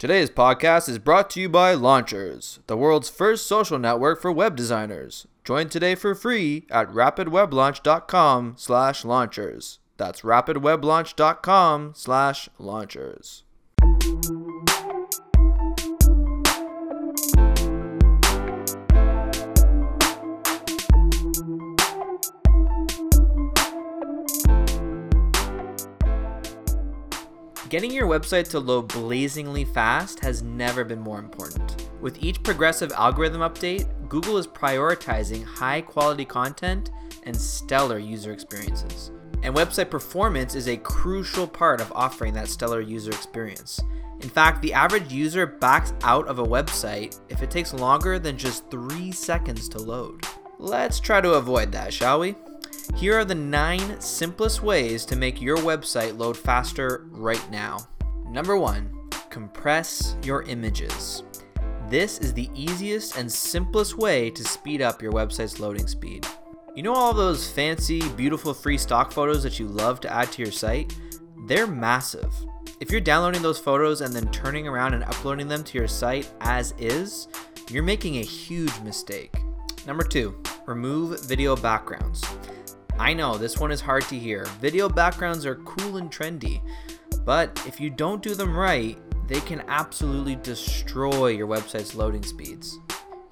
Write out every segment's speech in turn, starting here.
Today's podcast is brought to you by Launchers, the world's first social network for web designers. Join today for free at rapidweblaunch.com slash launchers. That's rapidweblaunch.com slash launchers. Getting your website to load blazingly fast has never been more important. With each progressive algorithm update, Google is prioritizing high quality content and stellar user experiences. And website performance is a crucial part of offering that stellar user experience. In fact, the average user backs out of a website if it takes longer than just 3 seconds to load. Let's try to avoid that, shall we? Here are the nine simplest ways to make your website load faster right now. Number one, compress your images. This is the easiest and simplest way to speed up your website's loading speed. You know all those fancy, beautiful free stock photos that you love to add to your site? They're massive. If you're downloading those photos and then turning around and uploading them to your site as is, you're making a huge mistake. Number two, remove video backgrounds. I know this one is hard to hear. Video backgrounds are cool and trendy, but if you don't do them right, they can absolutely destroy your website's loading speeds.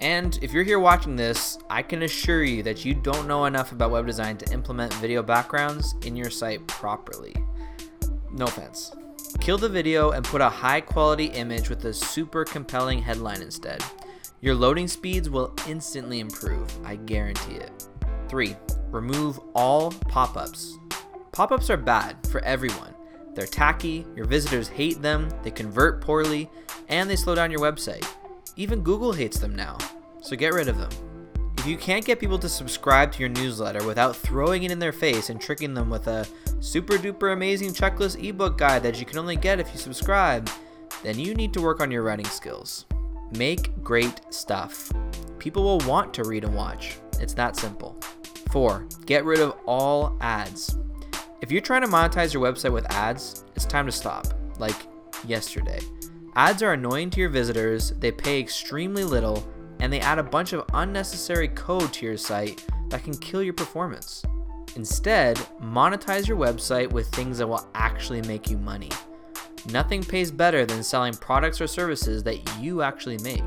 And if you're here watching this, I can assure you that you don't know enough about web design to implement video backgrounds in your site properly. No offense. Kill the video and put a high quality image with a super compelling headline instead. Your loading speeds will instantly improve, I guarantee it. 3 remove all pop ups. Pop ups are bad for everyone. They're tacky, your visitors hate them, they convert poorly, and they slow down your website. Even Google hates them now, so get rid of them. If you can't get people to subscribe to your newsletter without throwing it in their face and tricking them with a super duper amazing checklist ebook guide that you can only get if you subscribe, then you need to work on your writing skills. Make great stuff. People will want to read and watch. It's that simple. Four, get rid of all ads. If you're trying to monetize your website with ads, it's time to stop, like yesterday. Ads are annoying to your visitors, they pay extremely little, and they add a bunch of unnecessary code to your site that can kill your performance. Instead, monetize your website with things that will actually make you money. Nothing pays better than selling products or services that you actually make.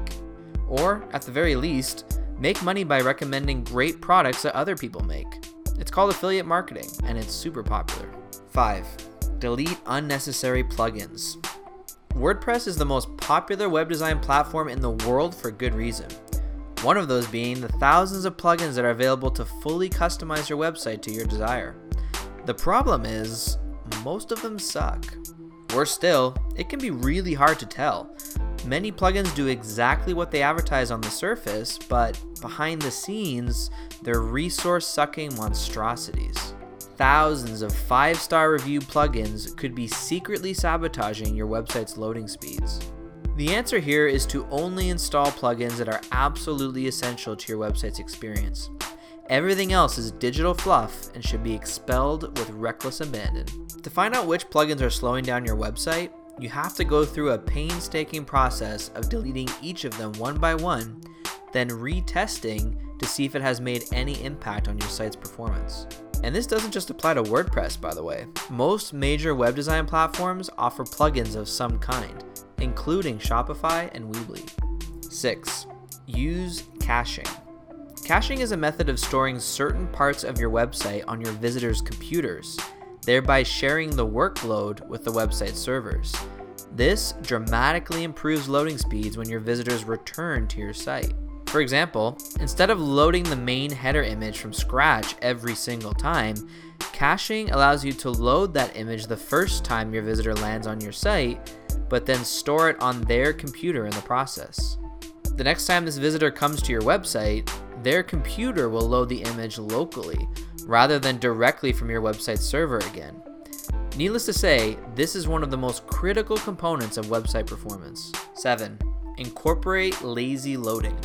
Or, at the very least, Make money by recommending great products that other people make. It's called affiliate marketing, and it's super popular. 5. Delete unnecessary plugins. WordPress is the most popular web design platform in the world for good reason. One of those being the thousands of plugins that are available to fully customize your website to your desire. The problem is, most of them suck. Worse still, it can be really hard to tell. Many plugins do exactly what they advertise on the surface, but behind the scenes, they're resource sucking monstrosities. Thousands of five star review plugins could be secretly sabotaging your website's loading speeds. The answer here is to only install plugins that are absolutely essential to your website's experience. Everything else is digital fluff and should be expelled with reckless abandon. To find out which plugins are slowing down your website, you have to go through a painstaking process of deleting each of them one by one, then retesting to see if it has made any impact on your site's performance. And this doesn't just apply to WordPress, by the way. Most major web design platforms offer plugins of some kind, including Shopify and Weebly. 6. Use caching. Caching is a method of storing certain parts of your website on your visitors' computers thereby sharing the workload with the website servers. This dramatically improves loading speeds when your visitors return to your site. For example, instead of loading the main header image from scratch every single time, caching allows you to load that image the first time your visitor lands on your site, but then store it on their computer in the process. The next time this visitor comes to your website, their computer will load the image locally, rather than directly from your website server again. Needless to say, this is one of the most critical components of website performance. 7. Incorporate lazy loading.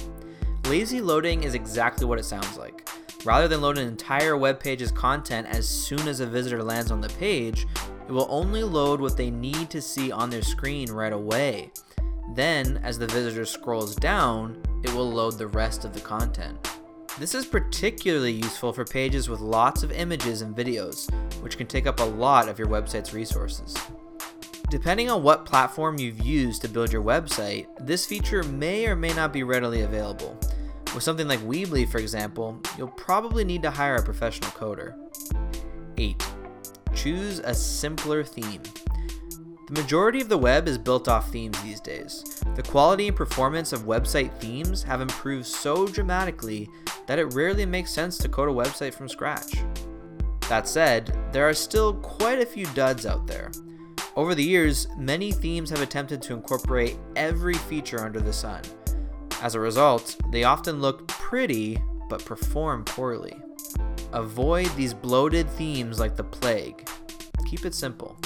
Lazy loading is exactly what it sounds like. Rather than load an entire web page's content as soon as a visitor lands on the page, it will only load what they need to see on their screen right away. Then, as the visitor scrolls down, it will load the rest of the content. This is particularly useful for pages with lots of images and videos, which can take up a lot of your website's resources. Depending on what platform you've used to build your website, this feature may or may not be readily available. With something like Weebly, for example, you'll probably need to hire a professional coder. 8. Choose a simpler theme. The majority of the web is built off themes these days. The quality and performance of website themes have improved so dramatically that it rarely makes sense to code a website from scratch. That said, there are still quite a few duds out there. Over the years, many themes have attempted to incorporate every feature under the sun. As a result, they often look pretty but perform poorly. Avoid these bloated themes like the plague. Keep it simple.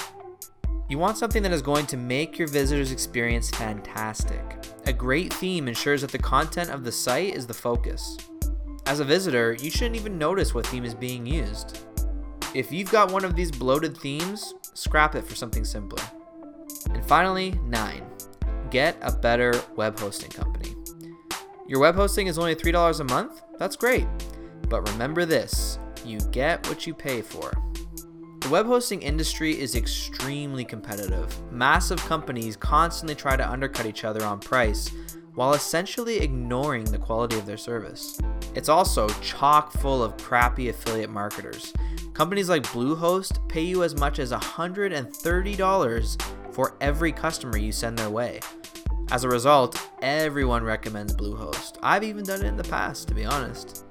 You want something that is going to make your visitor's experience fantastic. A great theme ensures that the content of the site is the focus. As a visitor, you shouldn't even notice what theme is being used. If you've got one of these bloated themes, scrap it for something simpler. And finally, 9. Get a better web hosting company. Your web hosting is only $3 a month? That's great. But remember this you get what you pay for. The web hosting industry is extremely competitive. Massive companies constantly try to undercut each other on price while essentially ignoring the quality of their service. It's also chock full of crappy affiliate marketers. Companies like Bluehost pay you as much as $130 for every customer you send their way. As a result, everyone recommends Bluehost. I've even done it in the past, to be honest.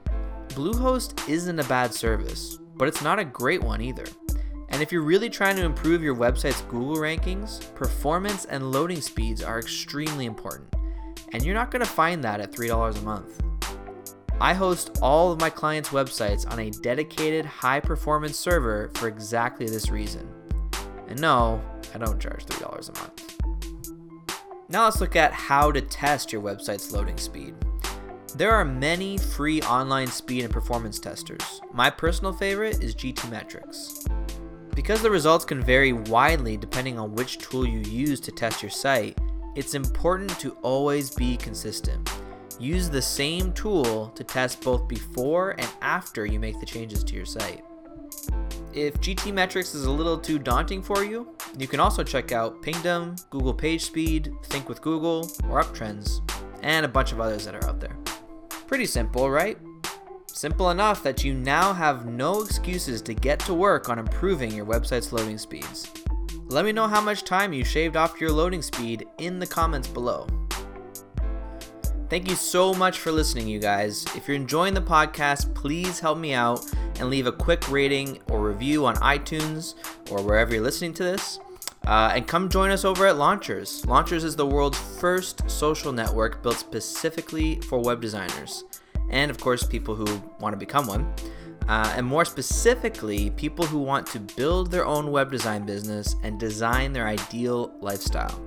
Bluehost isn't a bad service, but it's not a great one either. And if you're really trying to improve your website's Google rankings, performance and loading speeds are extremely important. And you're not going to find that at $3 a month. I host all of my clients' websites on a dedicated high performance server for exactly this reason. And no, I don't charge $3 a month. Now let's look at how to test your website's loading speed. There are many free online speed and performance testers. My personal favorite is GTmetrix. Because the results can vary widely depending on which tool you use to test your site, it's important to always be consistent. Use the same tool to test both before and after you make the changes to your site. If GTmetrix is a little too daunting for you, you can also check out Pingdom, Google PageSpeed, Think with Google, or Uptrends, and a bunch of others that are out there. Pretty simple, right? Simple enough that you now have no excuses to get to work on improving your website's loading speeds. Let me know how much time you shaved off your loading speed in the comments below. Thank you so much for listening, you guys. If you're enjoying the podcast, please help me out and leave a quick rating or review on iTunes or wherever you're listening to this. Uh, and come join us over at Launchers. Launchers is the world's first social network built specifically for web designers, and of course, people who want to become one. Uh, and more specifically, people who want to build their own web design business and design their ideal lifestyle.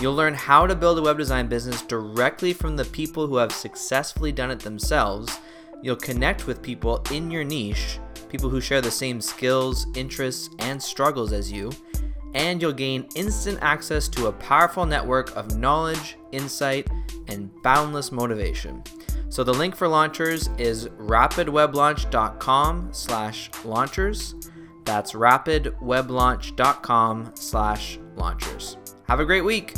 You'll learn how to build a web design business directly from the people who have successfully done it themselves. You'll connect with people in your niche, people who share the same skills, interests, and struggles as you, and you'll gain instant access to a powerful network of knowledge, insight, and boundless motivation. So the link for launchers is rapidweblaunch.com slash launchers. That's rapidweblaunch.com slash launchers. Have a great week.